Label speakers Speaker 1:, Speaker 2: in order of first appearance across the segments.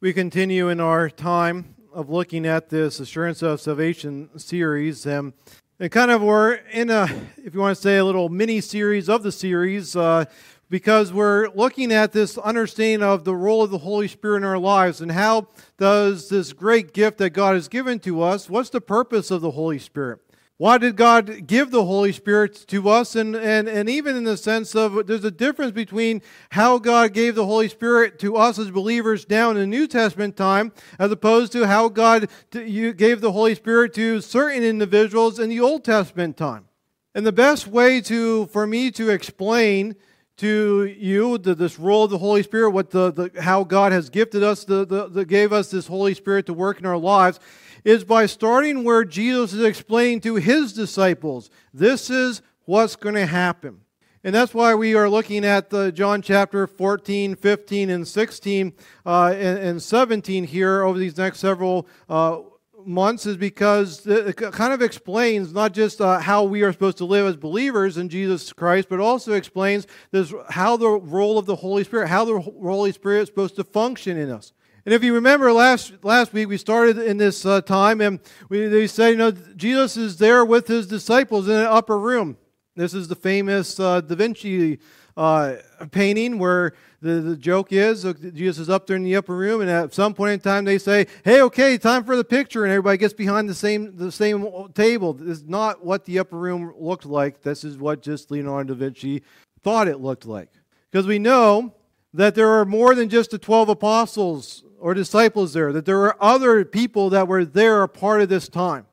Speaker 1: We continue in our time of looking at this Assurance of Salvation series. Um, and kind of we're in a, if you want to say, a little mini series of the series uh, because we're looking at this understanding of the role of the Holy Spirit in our lives and how does this great gift that God has given to us, what's the purpose of the Holy Spirit? Why did God give the Holy Spirit to us? And, and, and even in the sense of there's a difference between how God gave the Holy Spirit to us as believers down in the New Testament time, as opposed to how God gave the Holy Spirit to certain individuals in the Old Testament time. And the best way to for me to explain to you the, this role of the Holy Spirit, what the, the how God has gifted us, the, the, the gave us this Holy Spirit to work in our lives, is by starting where Jesus is explaining to his disciples this is what's going to happen. And that's why we are looking at the John chapter 14, 15, and 16 uh, and, and, 17 here over these next several uh, months, is because it kind of explains not just uh, how we are supposed to live as believers in Jesus Christ, but also explains this, how the role of the Holy Spirit, how the Holy Spirit is supposed to function in us. And if you remember last, last week, we started in this uh, time, and we, they say, you know, Jesus is there with his disciples in an upper room. This is the famous uh, Da Vinci uh, painting where the, the joke is uh, Jesus is up there in the upper room, and at some point in time, they say, hey, okay, time for the picture, and everybody gets behind the same, the same table. This is not what the upper room looked like. This is what just Leonardo da Vinci thought it looked like. Because we know that there are more than just the 12 apostles or disciples there, that there were other people that were there a part of this time.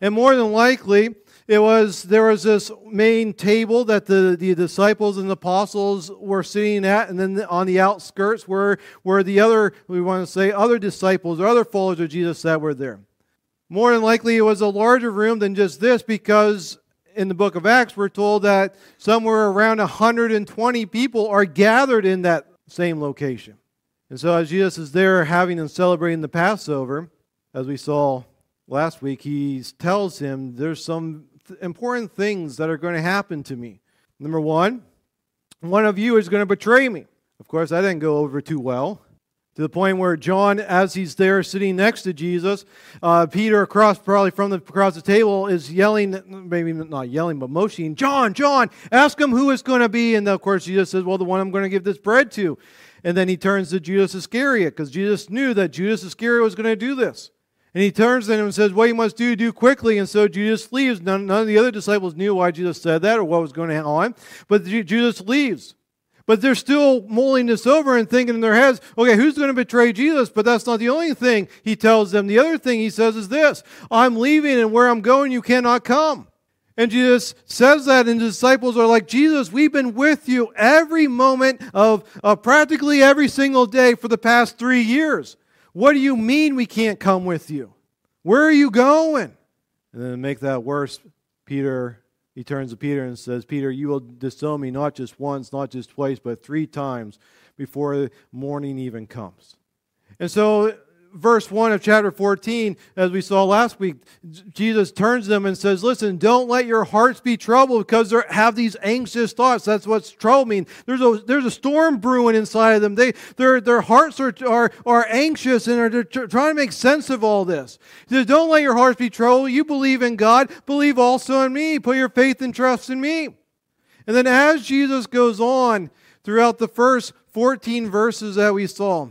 Speaker 1: And more than likely, it was there was this main table that the, the disciples and the apostles were sitting at, and then on the outskirts were, were the other, we want to say, other disciples or other followers of Jesus that were there. More than likely, it was a larger room than just this because in the book of Acts, we're told that somewhere around 120 people are gathered in that same location. And so, as Jesus is there having and celebrating the Passover, as we saw last week, he tells him there's some th- important things that are going to happen to me. Number one, one of you is going to betray me. Of course, that didn't go over too well. To the point where John, as he's there sitting next to Jesus, uh, Peter across, probably from the, across the table, is yelling, maybe not yelling, but motioning, John, John, ask him who it's going to be. And of course, Jesus says, Well, the one I'm going to give this bread to. And then he turns to Judas Iscariot because Jesus knew that Judas Iscariot was going to do this. And he turns to him and says, What you must do, do quickly. And so Judas leaves. None, none of the other disciples knew why Jesus said that or what was going on. But Judas leaves. But they're still mulling this over and thinking in their heads, okay, who's going to betray Jesus? But that's not the only thing he tells them. The other thing he says is this I'm leaving, and where I'm going, you cannot come. And Jesus says that, and the disciples are like, Jesus, we've been with you every moment of practically every single day for the past three years. What do you mean we can't come with you? Where are you going? And then to make that worse, Peter, he turns to Peter and says, Peter, you will disown me not just once, not just twice, but three times before morning even comes. And so verse 1 of chapter 14, as we saw last week, Jesus turns them and says, Listen, don't let your hearts be troubled because they have these anxious thoughts. That's what's troubling. There's a, there's a storm brewing inside of them. They, their, their hearts are, are, are anxious and are trying to make sense of all this. He says, Don't let your hearts be troubled. You believe in God, believe also in me. Put your faith and trust in me. And then as Jesus goes on throughout the first 14 verses that we saw,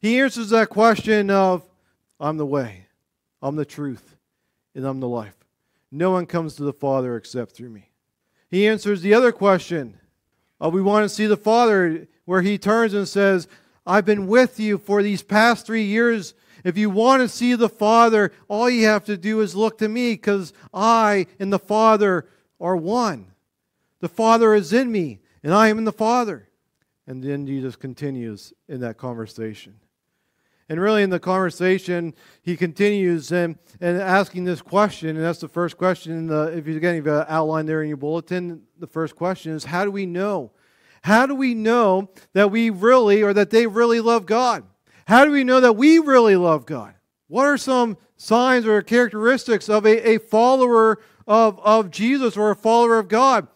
Speaker 1: he answers that question of, I'm the way, I'm the truth, and I'm the life. No one comes to the Father except through me. He answers the other question We want to see the Father, where he turns and says, I've been with you for these past three years. If you want to see the Father, all you have to do is look to me because I and the Father are one. The Father is in me, and I am in the Father. And then Jesus continues in that conversation. And really, in the conversation, he continues and, and asking this question, and that's the first question. In the, if you're getting the uh, outline there in your bulletin, the first question is How do we know? How do we know that we really, or that they really love God? How do we know that we really love God? What are some signs or characteristics of a, a follower of, of Jesus or a follower of God?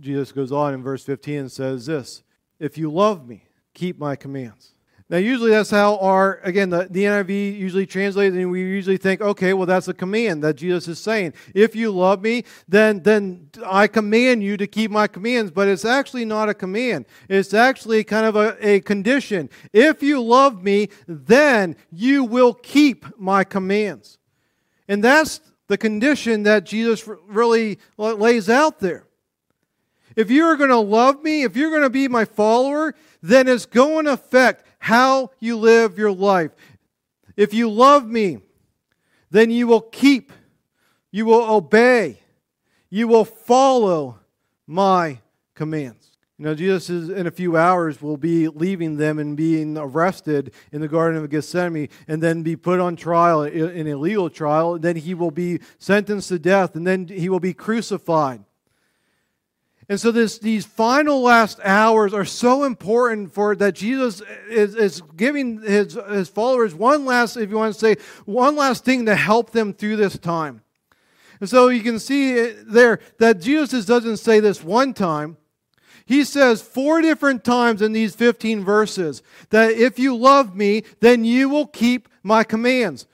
Speaker 1: Jesus goes on in verse 15 and says this If you love me, keep my commands. Now, usually that's how our, again, the, the NIV usually translates, and we usually think, okay, well, that's a command that Jesus is saying. If you love me, then, then I command you to keep my commands. But it's actually not a command, it's actually kind of a, a condition. If you love me, then you will keep my commands. And that's the condition that Jesus really lays out there. If you're going to love me, if you're going to be my follower, then it's going to affect how you live your life. If you love me, then you will keep, you will obey, you will follow my commands. You know, Jesus is, in a few hours will be leaving them and being arrested in the Garden of Gethsemane and then be put on trial in a legal trial. Then he will be sentenced to death and then he will be crucified. And so this, these final last hours are so important for that Jesus is, is giving his, his followers one last, if you want to say, one last thing to help them through this time. And so you can see there that Jesus doesn't say this one time. He says four different times in these 15 verses that if you love me, then you will keep my commands.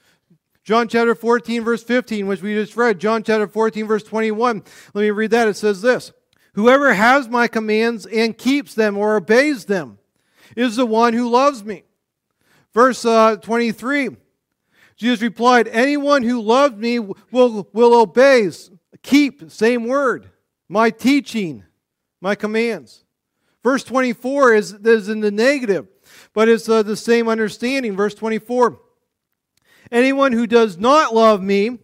Speaker 1: John chapter 14, verse 15, which we just read. John chapter 14, verse 21. Let me read that. It says this Whoever has my commands and keeps them or obeys them is the one who loves me. Verse uh, 23 Jesus replied, Anyone who loves me will, will obey, keep, same word, my teaching, my commands. Verse 24 is, is in the negative, but it's uh, the same understanding. Verse 24 Anyone who does not love me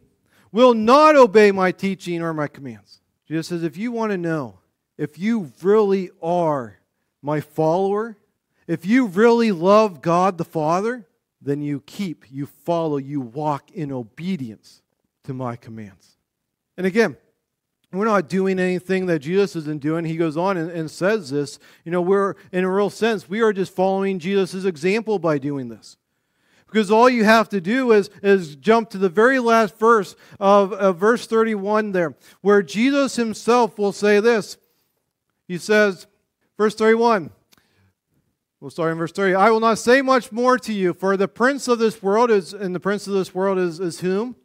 Speaker 1: will not obey my teaching or my commands. Jesus says, if you want to know if you really are my follower, if you really love God the Father, then you keep, you follow, you walk in obedience to my commands. And again, we're not doing anything that Jesus isn't doing. He goes on and, and says this. You know, we're, in a real sense, we are just following Jesus' example by doing this. Because all you have to do is, is jump to the very last verse of, of verse 31 there, where Jesus himself will say this he says, verse 31. We'll start in verse 30. I will not say much more to you, for the prince of this world is, and the prince of this world is, is whom?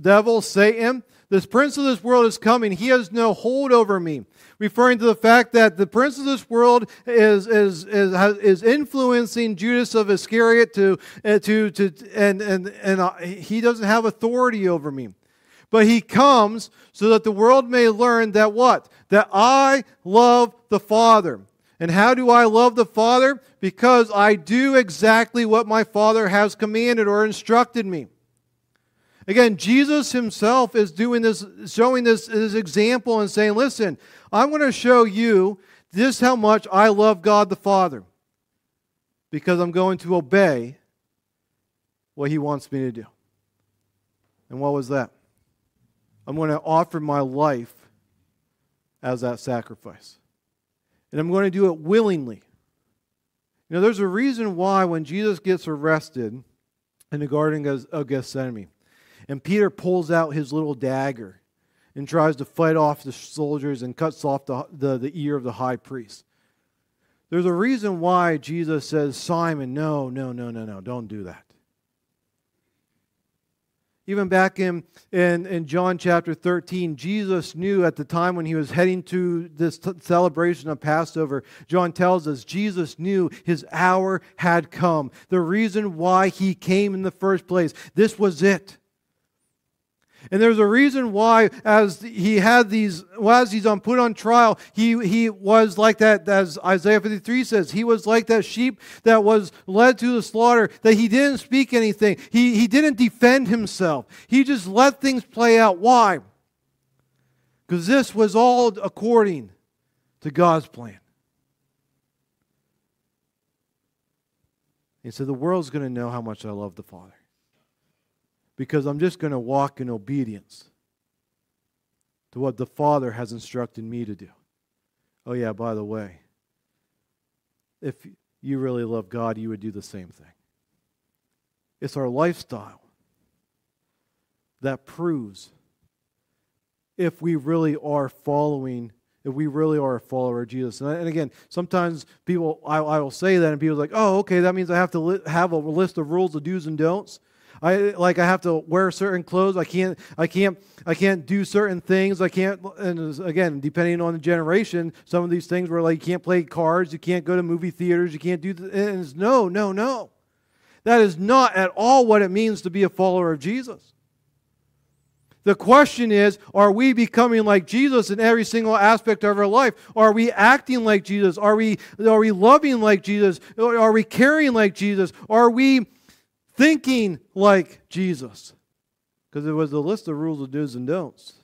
Speaker 1: Devil, Satan. This prince of this world is coming. He has no hold over me. Referring to the fact that the prince of this world is, is, is, is influencing Judas of Iscariot to, uh, to, to and, and, and uh, he doesn't have authority over me. But he comes so that the world may learn that what? That I love the Father. And how do I love the Father? Because I do exactly what my Father has commanded or instructed me. Again, Jesus himself is doing this, showing this as example and saying, listen, I'm going to show you this how much I love God the Father. Because I'm going to obey what he wants me to do. And what was that? I'm going to offer my life as that sacrifice. And I'm going to do it willingly. You know, there's a reason why when Jesus gets arrested in the Garden of Gethsemane, and Peter pulls out his little dagger and tries to fight off the soldiers and cuts off the, the, the ear of the high priest. There's a reason why Jesus says, Simon, no, no, no, no, no, don't do that. Even back in, in, in John chapter 13, Jesus knew at the time when he was heading to this t- celebration of Passover, John tells us Jesus knew his hour had come. The reason why he came in the first place, this was it. And there's a reason why, as he had these, well, as he's on put on trial, he, he was like that, as Isaiah 53 says, he was like that sheep that was led to the slaughter, that he didn't speak anything. He, he didn't defend himself. He just let things play out. Why? Because this was all according to God's plan. He said, The world's going to know how much I love the Father because I'm just going to walk in obedience to what the Father has instructed me to do. Oh, yeah, by the way, if you really love God, you would do the same thing. It's our lifestyle that proves if we really are following if we really are a follower of Jesus. And, again, sometimes people, I, I, will say that, and people are like, oh, okay, that means I have to li- have a list of rules of do's and don'ts. I like I have to wear certain clothes. I can't I can't I can't do certain things. I can't and again, depending on the generation, some of these things were like you can't play cards, you can't go to movie theaters, you can't do and no, no, no. That is not at all what it means to be a follower of Jesus. The question is, are we becoming like Jesus in every single aspect of our life? Are we acting like Jesus? Are we, are we loving like Jesus? Are we caring like Jesus? Are we thinking like Jesus. Because it was a list of rules of do's and don'ts.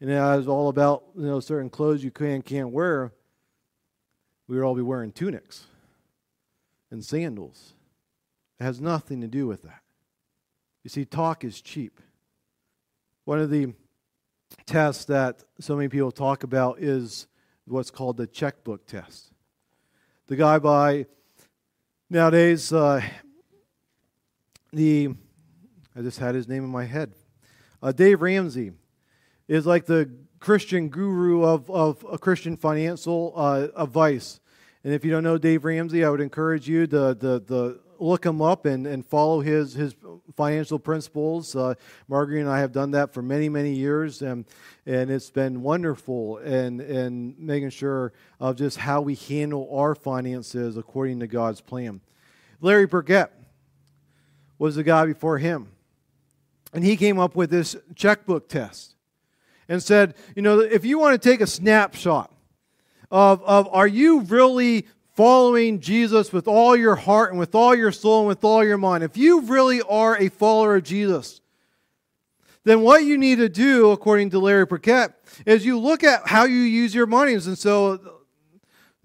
Speaker 1: And it was all about you know certain clothes you can can't wear. We would all be wearing tunics and sandals. It has nothing to do with that. You see, talk is cheap. One of the tests that so many people talk about is what's called the checkbook test. The guy by nowadays, uh, the I just had his name in my head. Uh, Dave Ramsey is like the Christian guru of, of a Christian financial uh, advice. And if you don't know Dave Ramsey, I would encourage you to, to, to look him up and, and follow his, his financial principles. Uh, Margaret and I have done that for many, many years, and, and it's been wonderful and, and making sure of just how we handle our finances according to God's plan. Larry Burkett was the guy before him. And he came up with this checkbook test and said, you know, if you want to take a snapshot of, of are you really following Jesus with all your heart and with all your soul and with all your mind, if you really are a follower of Jesus, then what you need to do, according to Larry Burkett, is you look at how you use your monies. And so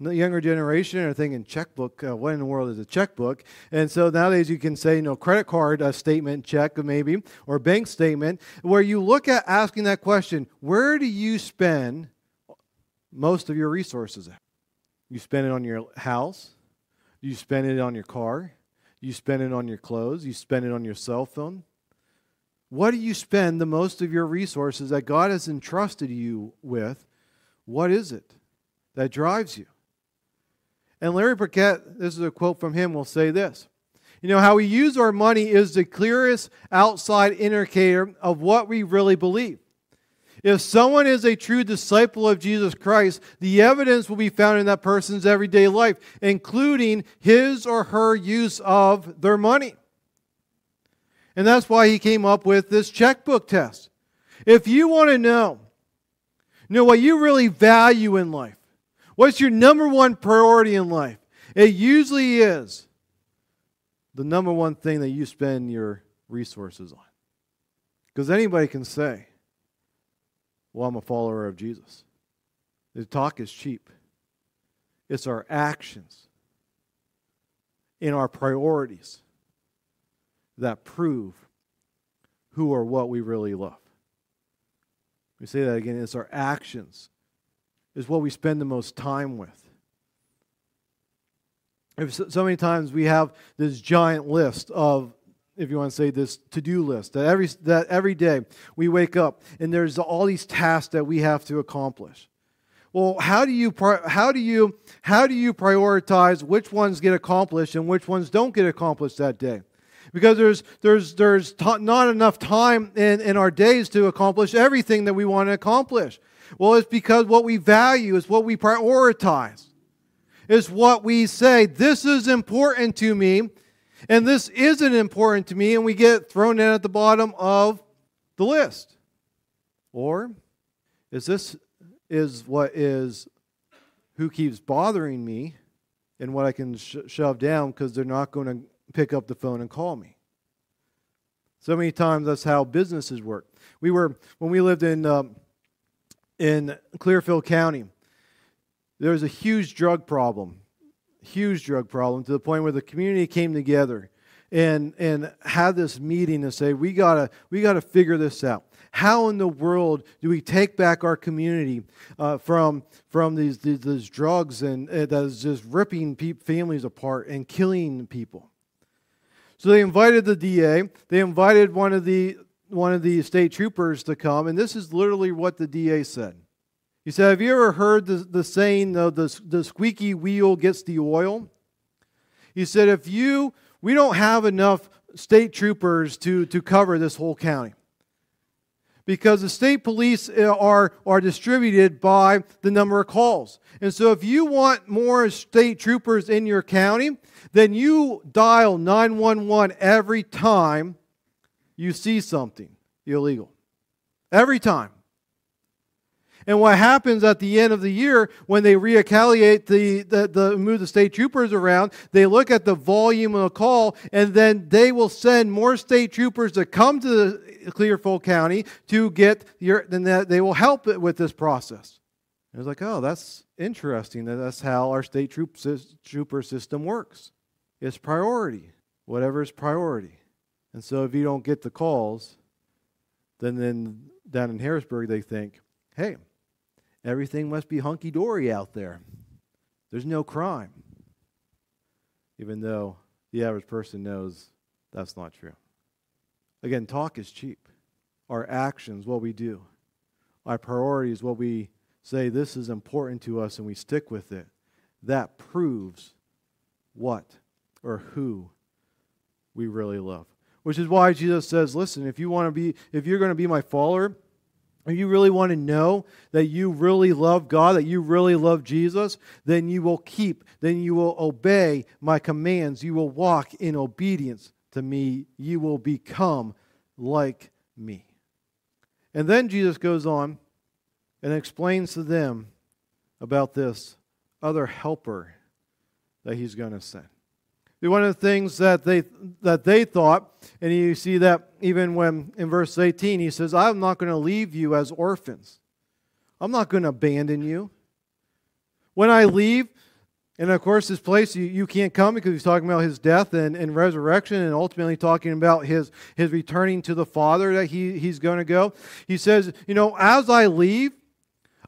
Speaker 1: the younger generation are thinking checkbook. Uh, what in the world is a checkbook? And so nowadays you can say, you know, credit card uh, statement check maybe or bank statement, where you look at asking that question: Where do you spend most of your resources? You spend it on your house. You spend it on your car. You spend it on your clothes. You spend it on your cell phone. What do you spend the most of your resources that God has entrusted you with? What is it that drives you? And Larry Burkett, this is a quote from him, will say this. You know, how we use our money is the clearest outside indicator of what we really believe. If someone is a true disciple of Jesus Christ, the evidence will be found in that person's everyday life, including his or her use of their money. And that's why he came up with this checkbook test. If you want to know, you know what you really value in life, What's your number one priority in life? It usually is the number one thing that you spend your resources on. Because anybody can say, Well, I'm a follower of Jesus. The talk is cheap, it's our actions in our priorities that prove who or what we really love. We say that again. It's our actions is what we spend the most time with. So many times we have this giant list of, if you want to say this to-do list, that every, that every day we wake up and there's all these tasks that we have to accomplish. Well, how do you how do you how do you prioritize which ones get accomplished and which ones don't get accomplished that day? Because there's there's there's t- not enough time in, in our days to accomplish everything that we want to accomplish. Well, it's because what we value is what we prioritize. Is what we say, this is important to me, and this isn't important to me, and we get thrown in at the bottom of the list. Or is this is what is who keeps bothering me and what I can sh- shove down because they're not going to pick up the phone and call me. So many times that's how businesses work. We were when we lived in um, in Clearfield County, there was a huge drug problem, huge drug problem to the point where the community came together and and had this meeting to say we gotta we gotta figure this out. How in the world do we take back our community uh, from from these, these, these drugs and uh, that is just ripping pe- families apart and killing people? So they invited the DA. They invited one of the one of the state troopers to come, and this is literally what the DA said. He said, Have you ever heard the, the saying, the, the, the squeaky wheel gets the oil? He said, If you, we don't have enough state troopers to, to cover this whole county because the state police uh, are, are distributed by the number of calls. And so if you want more state troopers in your county, then you dial 911 every time you see something illegal. Every time. And what happens at the end of the year when they reallocate the, the, the move the state troopers around, they look at the volume of the call, and then they will send more state troopers to come to the Clearfield County to get your, then they will help it with this process. And it's like, oh, that's interesting. That's how our state troop, trooper system works. It's priority, whatever is priority. And so if you don't get the calls, then, then down in Harrisburg, they think, hey, everything must be hunky dory out there. There's no crime. Even though the average person knows that's not true. Again, talk is cheap. Our actions, what we do, our priorities, what we say, this is important to us and we stick with it, that proves what or who we really love. Which is why Jesus says, listen, if you want to be, if you're going to be my follower, if you really want to know that you really love God, that you really love Jesus, then you will keep, then you will obey my commands. You will walk in obedience to me. You will become like me. And then Jesus goes on and explains to them about this other helper that he's going to send one of the things that they that they thought, and you see that even when in verse 18 he says, I'm not going to leave you as orphans. I'm not going to abandon you. When I leave, and of course, this place you, you can't come because he's talking about his death and, and resurrection and ultimately talking about his, his returning to the Father that he, he's going to go. He says, You know, as I leave,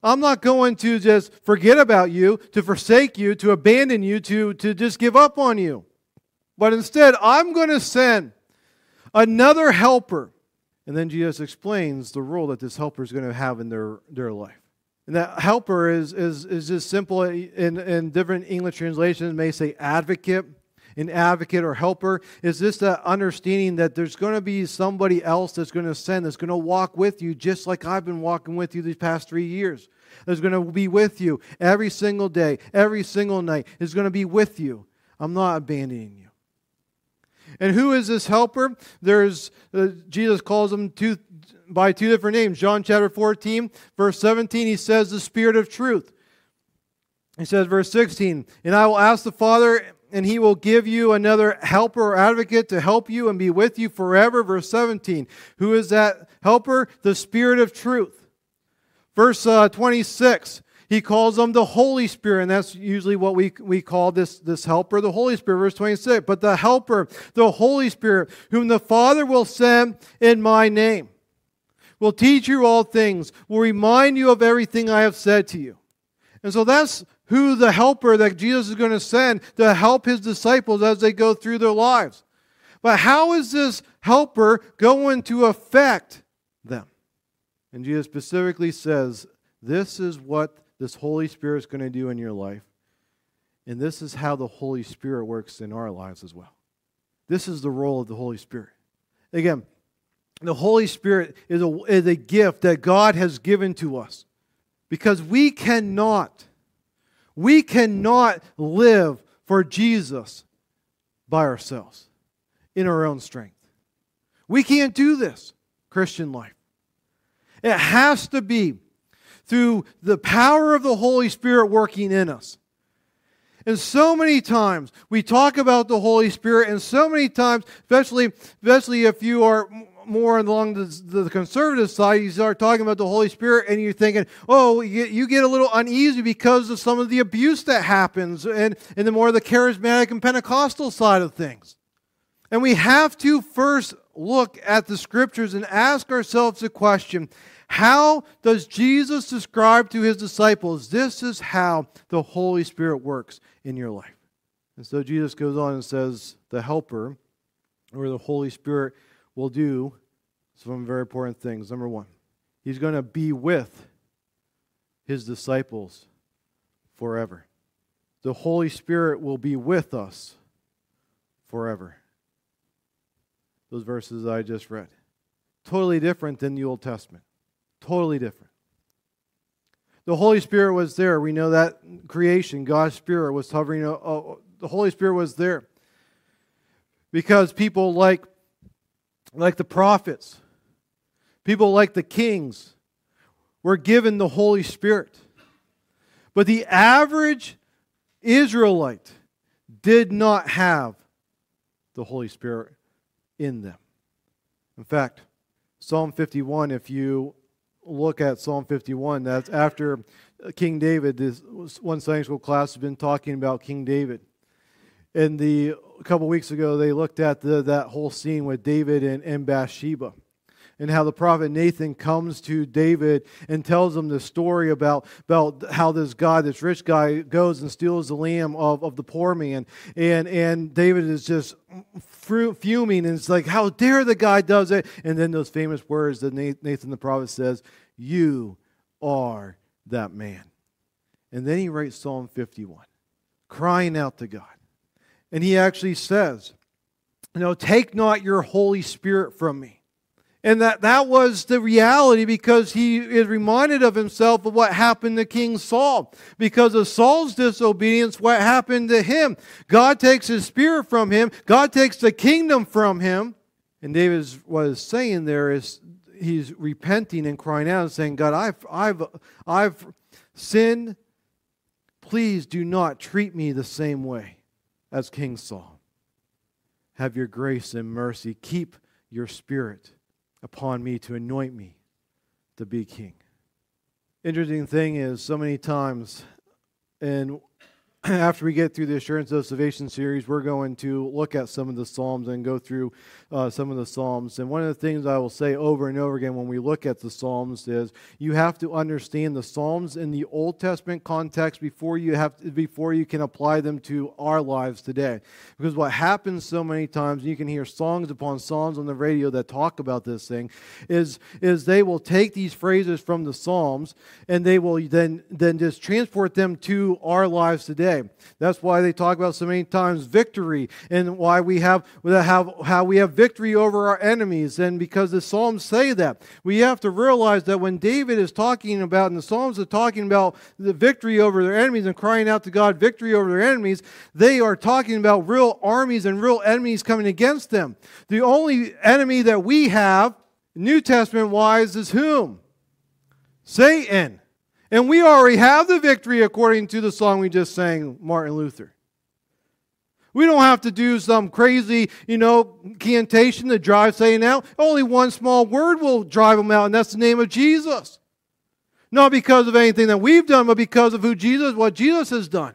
Speaker 1: I'm not going to just forget about you, to forsake you, to abandon you, to, to just give up on you. But instead, I'm going to send another helper. And then Jesus explains the role that this helper is going to have in their, their life. And that helper is, is, is just simple. In, in different English translations, may say advocate. An advocate or helper is just that understanding that there's going to be somebody else that's going to send, that's going to walk with you, just like I've been walking with you these past three years. That's going to be with you every single day, every single night. Is going to be with you. I'm not abandoning you. And who is this helper? There's uh, Jesus calls him two, by two different names. John chapter 14, verse 17, he says, the Spirit of truth. He says, verse 16, and I will ask the Father, and he will give you another helper or advocate to help you and be with you forever. Verse 17, who is that helper? The Spirit of truth. Verse uh, 26, he calls them the Holy Spirit, and that's usually what we, we call this, this helper, the Holy Spirit, verse 26. But the helper, the Holy Spirit, whom the Father will send in my name, will teach you all things, will remind you of everything I have said to you. And so that's who the helper that Jesus is going to send to help his disciples as they go through their lives. But how is this helper going to affect them? And Jesus specifically says, This is what this Holy Spirit is going to do in your life. And this is how the Holy Spirit works in our lives as well. This is the role of the Holy Spirit. Again, the Holy Spirit is a, is a gift that God has given to us because we cannot, we cannot live for Jesus by ourselves in our own strength. We can't do this, Christian life. It has to be through the power of the Holy Spirit working in us. And so many times we talk about the Holy Spirit, and so many times, especially, especially if you are more along the, the conservative side, you start talking about the Holy Spirit, and you're thinking, oh, you, get a little uneasy because of some of the abuse that happens, and, and the more the charismatic and Pentecostal side of things. And we have to first look at the scriptures and ask ourselves the question how does Jesus describe to his disciples this is how the Holy Spirit works in your life? And so Jesus goes on and says, the Helper, or the Holy Spirit, will do some very important things. Number one, he's going to be with his disciples forever. The Holy Spirit will be with us forever. Those verses I just read. Totally different than the Old Testament. Totally different. The Holy Spirit was there. We know that creation, God's Spirit was hovering. Uh, the Holy Spirit was there because people like, like the prophets, people like the kings, were given the Holy Spirit. But the average Israelite did not have the Holy Spirit in them. In fact, Psalm 51, if you look at Psalm 51, that's after King David. This one Sunday school class has been talking about King David. And the a couple weeks ago, they looked at the, that whole scene with David and, and Bathsheba and how the prophet Nathan comes to David and tells him the story about, about how this guy, this rich guy, goes and steals the lamb of, of the poor man. And, and David is just fuming and it's like, how dare the guy does it? And then those famous words that Nathan the prophet says, You are that man. And then he writes Psalm 51, crying out to God. And he actually says, You know, take not your Holy Spirit from me. And that, that was the reality because he is reminded of himself of what happened to King Saul. Because of Saul's disobedience, what happened to him? God takes his spirit from him, God takes the kingdom from him. And David was saying there is he's repenting and crying out and saying, God, I've, I've, I've sinned. Please do not treat me the same way as King Saul. Have your grace and mercy. Keep your spirit upon me to anoint me to be king. Interesting thing is, so many times, and after we get through the Assurance of Salvation series, we're going to look at some of the Psalms and go through uh, some of the Psalms. And one of the things I will say over and over again when we look at the Psalms is you have to understand the Psalms in the Old Testament context before you have to, before you can apply them to our lives today. Because what happens so many times, you can hear songs upon songs on the radio that talk about this thing, is is they will take these phrases from the Psalms and they will then then just transport them to our lives today That's why they talk about so many times victory and why we have, have how we have victory over our enemies. And because the Psalms say that, we have to realize that when David is talking about, and the Psalms are talking about the victory over their enemies and crying out to God victory over their enemies, they are talking about real armies and real enemies coming against them. The only enemy that we have, New Testament wise, is whom? Satan. And we already have the victory according to the song we just sang, Martin Luther. We don't have to do some crazy, you know, cantation to drive Satan out. Only one small word will drive him out, and that's the name of Jesus. Not because of anything that we've done, but because of who Jesus, what Jesus has done.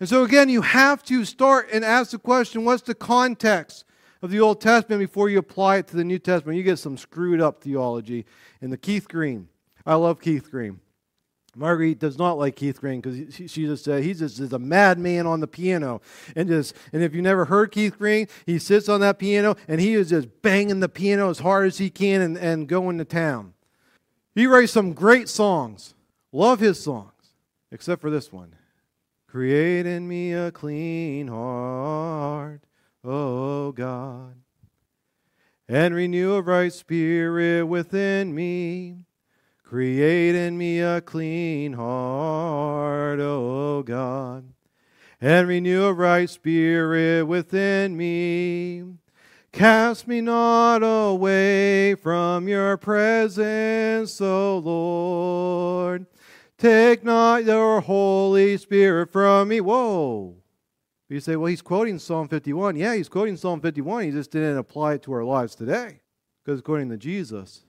Speaker 1: And so again, you have to start and ask the question, what's the context of the Old Testament before you apply it to the New Testament? You get some screwed up theology. And the Keith Green, I love Keith Green. Marguerite does not like Keith Green because she, just said he's just, just a madman on the piano, and just and if you never heard Keith Green, he sits on that piano and he is just banging the piano as hard as he can and, and going to town. He writes some great songs. Love his songs, except for this one. Create in me a clean heart, oh God, and renew a right spirit within me. Create in me a clean heart, O God, and renew a right spirit within me. Cast me not away from your presence, O Lord. Take not your Holy Spirit from me. Whoa. You say, well, he's quoting Psalm 51. Yeah, he's quoting Psalm 51. He just didn't apply it to our lives today. Because according to Jesus,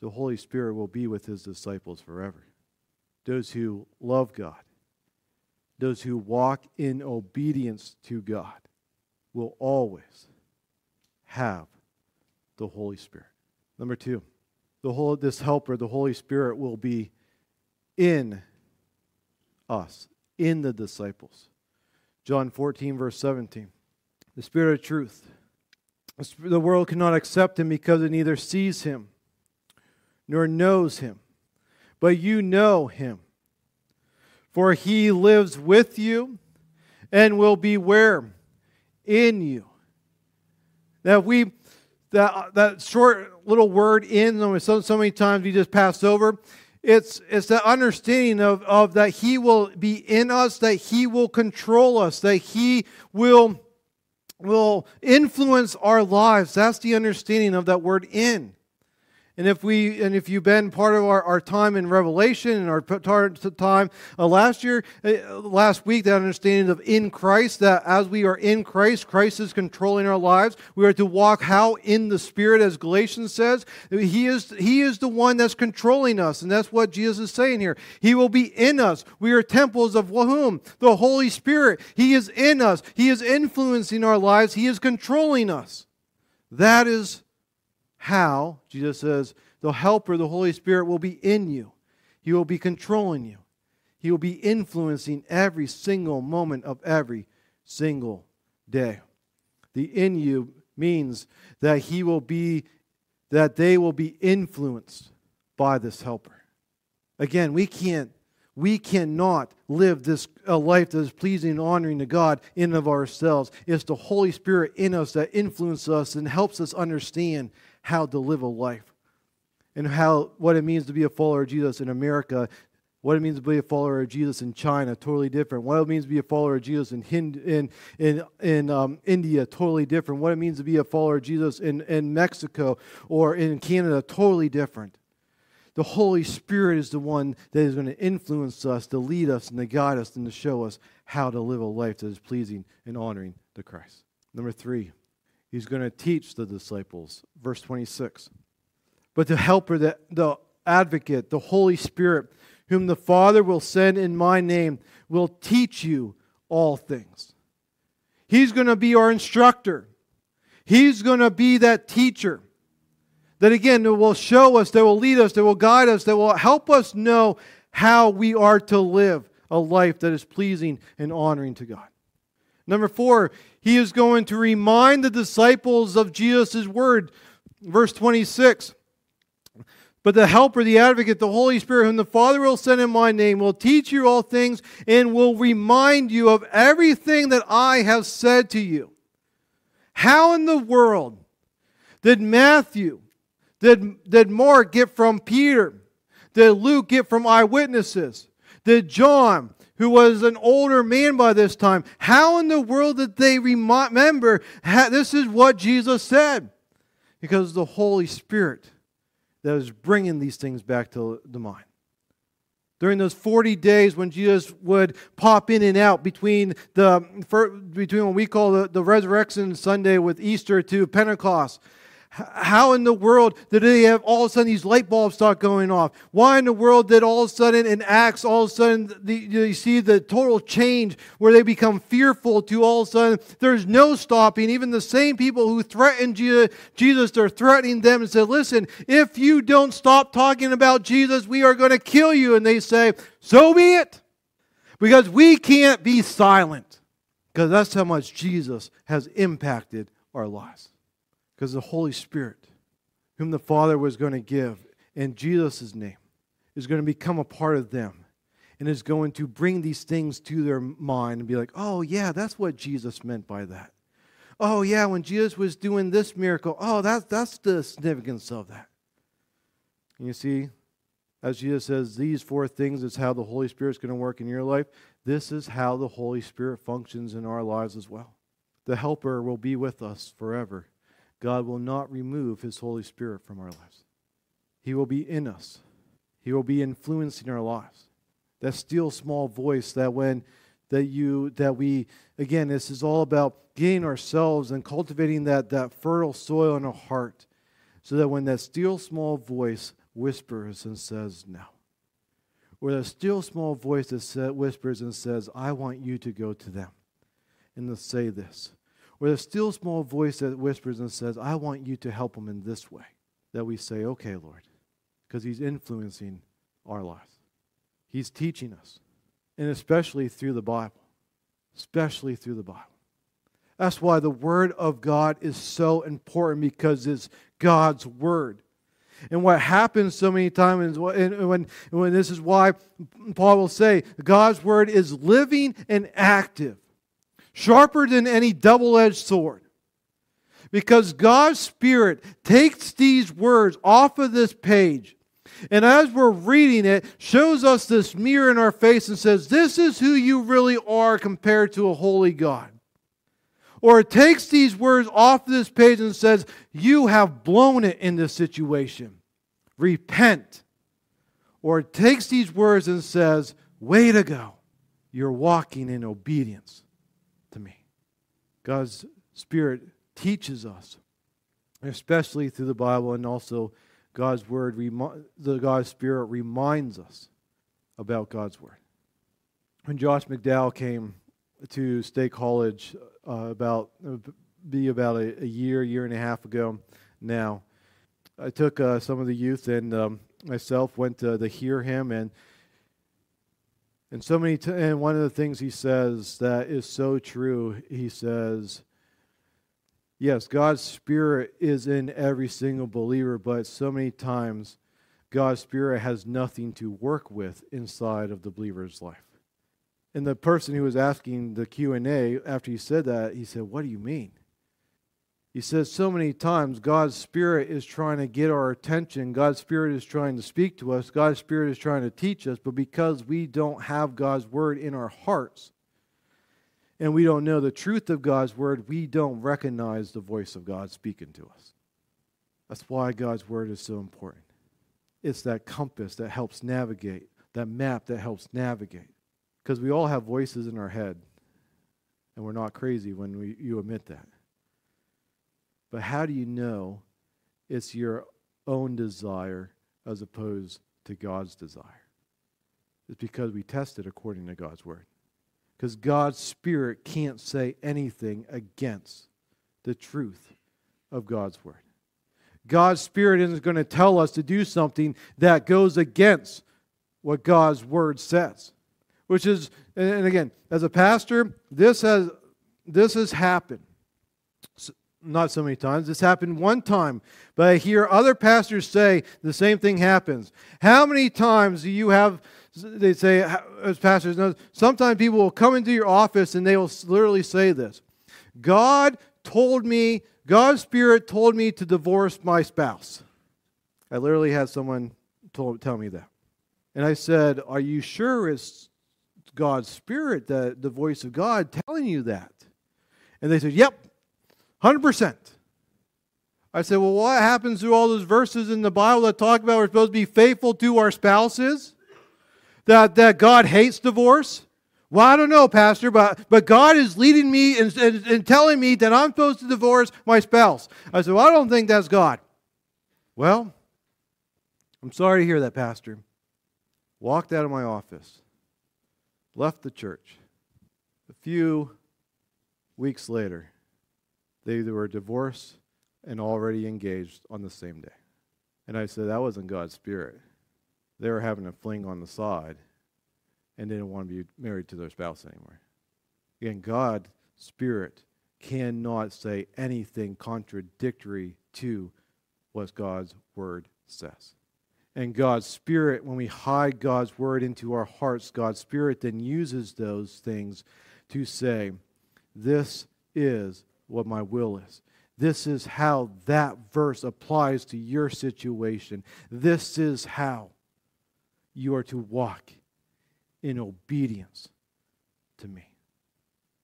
Speaker 1: the Holy Spirit will be with his disciples forever. Those who love God, those who walk in obedience to God, will always have the Holy Spirit. Number two, the whole, this helper, the Holy Spirit, will be in us, in the disciples. John 14, verse 17. The Spirit of truth. The world cannot accept him because it neither sees him nor knows him. but you know him. For he lives with you and will be where? In you. Now, we, that, that short little word in, so, so many times we just pass over. It's, it's the understanding of, of that He will be in us, that He will control us, that He will, will influence our lives. That's the understanding of that word in. And if we and if you've been part of our, our time in Revelation and our time uh, last year, uh, last week, that understanding of in Christ, that as we are in Christ, Christ is controlling our lives. We are to walk how in the Spirit, as Galatians says. He is He is the one that's controlling us, and that's what Jesus is saying here. He will be in us. We are temples of whom? The Holy Spirit. He is in us. He is influencing our lives. He is controlling us. That is how? Jesus says, the Helper, the Holy Spirit, will be in you. He will be controlling you. He will be influencing every single moment of every single day. The in you means that he will be that they will be influenced by this helper. Again, we can't we cannot live this a life that is pleasing and honoring to God in of ourselves. It's the Holy Spirit in us that influences us and helps us understand how to live a life and how what it means to be a follower of Jesus in America, what it means to be a follower of Jesus in China, totally different. What it means to be a follower of Jesus in Hind, in in in um, India, totally different. What it means to be a follower of Jesus in in Mexico or in Canada, totally different. The Holy Spirit is the one that is going to influence us, to lead us, and to guide us, and to show us how to live a life that is pleasing and honoring to Christ. Number three. He's going to teach the disciples. Verse 26. But the helper, the, the advocate, the Holy Spirit, whom the Father will send in my name, will teach you all things. He's going to be our instructor. He's going to be that teacher that again will show us, that will lead us, that will guide us, that will help us know how we are to live a life that is pleasing and honoring to God. Number four, he is going to remind the disciples of Jesus' word. Verse 26. But the helper, the advocate, the Holy Spirit, whom the Father will send in my name, will teach you all things and will remind you of everything that I have said to you. How in the world did Matthew, did, did Mark get from Peter? Did Luke get from eyewitnesses? Did John, who was an older man by this time. How in the world did they remember this is what Jesus said? Because the Holy Spirit that was bringing these things back to the mind. During those 40 days when Jesus would pop in and out between, the, between what we call the, the resurrection Sunday with Easter to Pentecost, how in the world did they have all of a sudden these light bulbs start going off? Why in the world did all of a sudden in Acts, all of a sudden the, you see the total change where they become fearful to all of a sudden there's no stopping. Even the same people who threatened Jesus, they're threatening them and said, Listen, if you don't stop talking about Jesus, we are going to kill you. And they say, So be it. Because we can't be silent. Because that's how much Jesus has impacted our lives. Because the Holy Spirit, whom the Father was going to give in Jesus' name, is going to become a part of them and is going to bring these things to their mind and be like, oh, yeah, that's what Jesus meant by that. Oh, yeah, when Jesus was doing this miracle, oh, that's, that's the significance of that. And you see, as Jesus says, these four things is how the Holy Spirit's going to work in your life. This is how the Holy Spirit functions in our lives as well. The Helper will be with us forever. God will not remove his Holy Spirit from our lives. He will be in us. He will be influencing our lives. That still small voice that when that you that we again this is all about getting ourselves and cultivating that that fertile soil in our heart so that when that still small voice whispers and says no or that still small voice that whispers and says i want you to go to them and to say this or the still small voice that whispers and says, I want you to help them in this way, that we say, okay, Lord, because He's influencing our lives. He's teaching us, and especially through the Bible. Especially through the Bible. That's why the Word of God is so important because it's God's Word. And what happens so many times, and when, when this is why Paul will say, God's word is living and active, sharper than any double edged sword. Because God's Spirit takes these words off of this page and as we're reading it, shows us this mirror in our face and says, This is who you really are compared to a holy God. Or it takes these words off this page and says, You have blown it in this situation. Repent. Or it takes these words and says, Way to go. You're walking in obedience. God's Spirit teaches us, especially through the Bible and also God's word, the God's Spirit reminds us about God's word. When Josh McDowell came to State College uh, about be about a, a, year, year and a half ago now, I took uh, some of the youth and um, myself went to, to hear him and and so many t- and one of the things he says that is so true he says Yes, God's Spirit is in every single believer, but so many times God's Spirit has nothing to work with inside of the believer's life. And the person who was asking the Q&A after he said that, he said, "What do you mean?" He says so many times God's Spirit is trying to get our attention. God's Spirit is trying to speak to us. God's Spirit is trying to teach us. But because we don't have God's Word in our hearts, and we don't know the truth of God's word, we don't recognize the voice of God speaking to us. That's why God's word is so important. It's that compass that helps navigate, that map that helps navigate. Because we all have voices in our head, and we're not crazy when we, you admit that. But how do you know it's your own desire as opposed to God's desire? It's because we test it according to God's word because God's Spirit can't say anything against the truth of God's Word. God's Spirit isn't going to tell us to do something that goes against what God's Word says. Which is, and again, as a pastor, this has, this has happened. Not so many times. This happened one time, but I hear other pastors say the same thing happens. How many times do you have they say, as pastors sometimes people will come into your office and they will literally say this God told me, God's Spirit told me to divorce my spouse. I literally had someone told, tell me that. And I said, Are you sure it's God's Spirit, that the voice of God telling you that? And they said, Yep, 100%. I said, Well, what happens to all those verses in the Bible that talk about we're supposed to be faithful to our spouses? that, that God hates divorce? Well, I don't know, Pastor, but, but God is leading me and, and, and telling me that I'm supposed to divorce my spouse. I said, Well, I don't think that's God. Well, I'm sorry to hear that, Pastor. Walked out of my office, left the church. A few weeks later, they were divorced and already engaged on the same day. And I said, That wasn't God's spirit they were having a fling on the side and didn't want to be married to their spouse anymore. Again, God's Spirit, cannot say anything contradictory to what God's Word says. And God's Spirit, when we hide God's Word into our hearts, God's Spirit then uses those things to say, This is what my will is. This is how that verse applies to your situation. This is how you are to walk in obedience to me.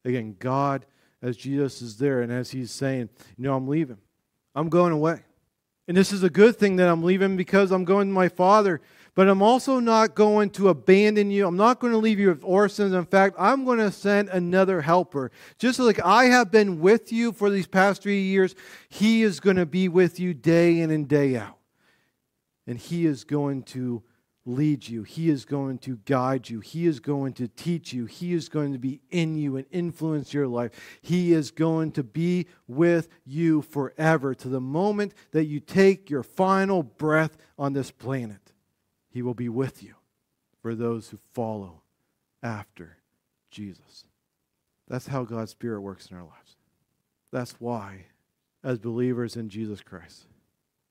Speaker 1: Again, God, as Jesus is there and as he's saying, You know, I'm leaving, I'm going away. And this is a good thing that I'm leaving because I'm going to my Father. But I'm also not going to abandon you. I'm not going to leave you with orphans. In fact, I'm going to send another helper. Just like I have been with you for these past three years, He is going to be with you day in and day out. And He is going to lead you. He is going to guide you. He is going to teach you. He is going to be in you and influence your life. He is going to be with you forever to the moment that you take your final breath on this planet. He will be with you for those who follow after Jesus. That's how God's Spirit works in our lives. That's why, as believers in Jesus Christ,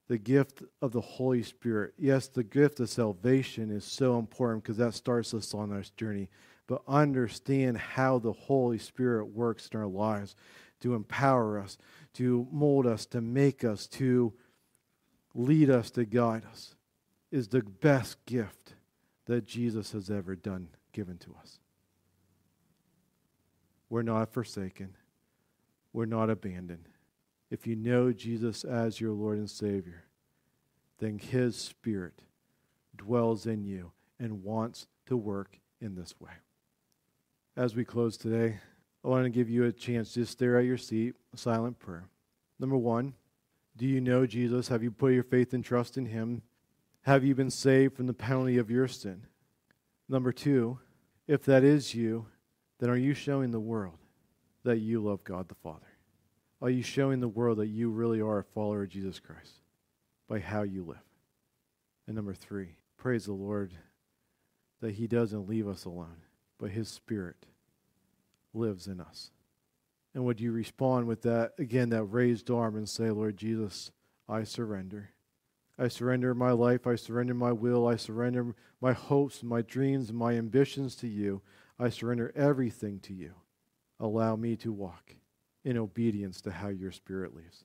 Speaker 1: the gift of the Holy Spirit. Yes, the gift of salvation is so important because that starts us on our journey. But understand how the Holy Spirit works in our lives to empower us, to mold us, to make us, to lead us, to guide us, is the best gift that Jesus has ever done, given to us. We're not forsaken, we're not abandoned if you know Jesus as your Lord and Savior, then His Spirit dwells in you and wants to work in this way. As we close today, I want to give you a chance to stare at your seat, a silent prayer. Number one, do you know Jesus? Have you put your faith and trust in Him? Have you been saved from the penalty of your sin? Number two, if that is you, then are you showing the world that you love God the Father? Are you showing the world that you really are a follower of Jesus Christ by how you live? And number three, praise the Lord that He doesn't leave us alone, but His Spirit lives in us. And would you respond with that, again, that raised arm and say, Lord Jesus, I surrender. I surrender my life. I surrender my will. I surrender my hopes, my dreams, my ambitions to you. I surrender everything to you. Allow me to walk in obedience to how your Spirit leads.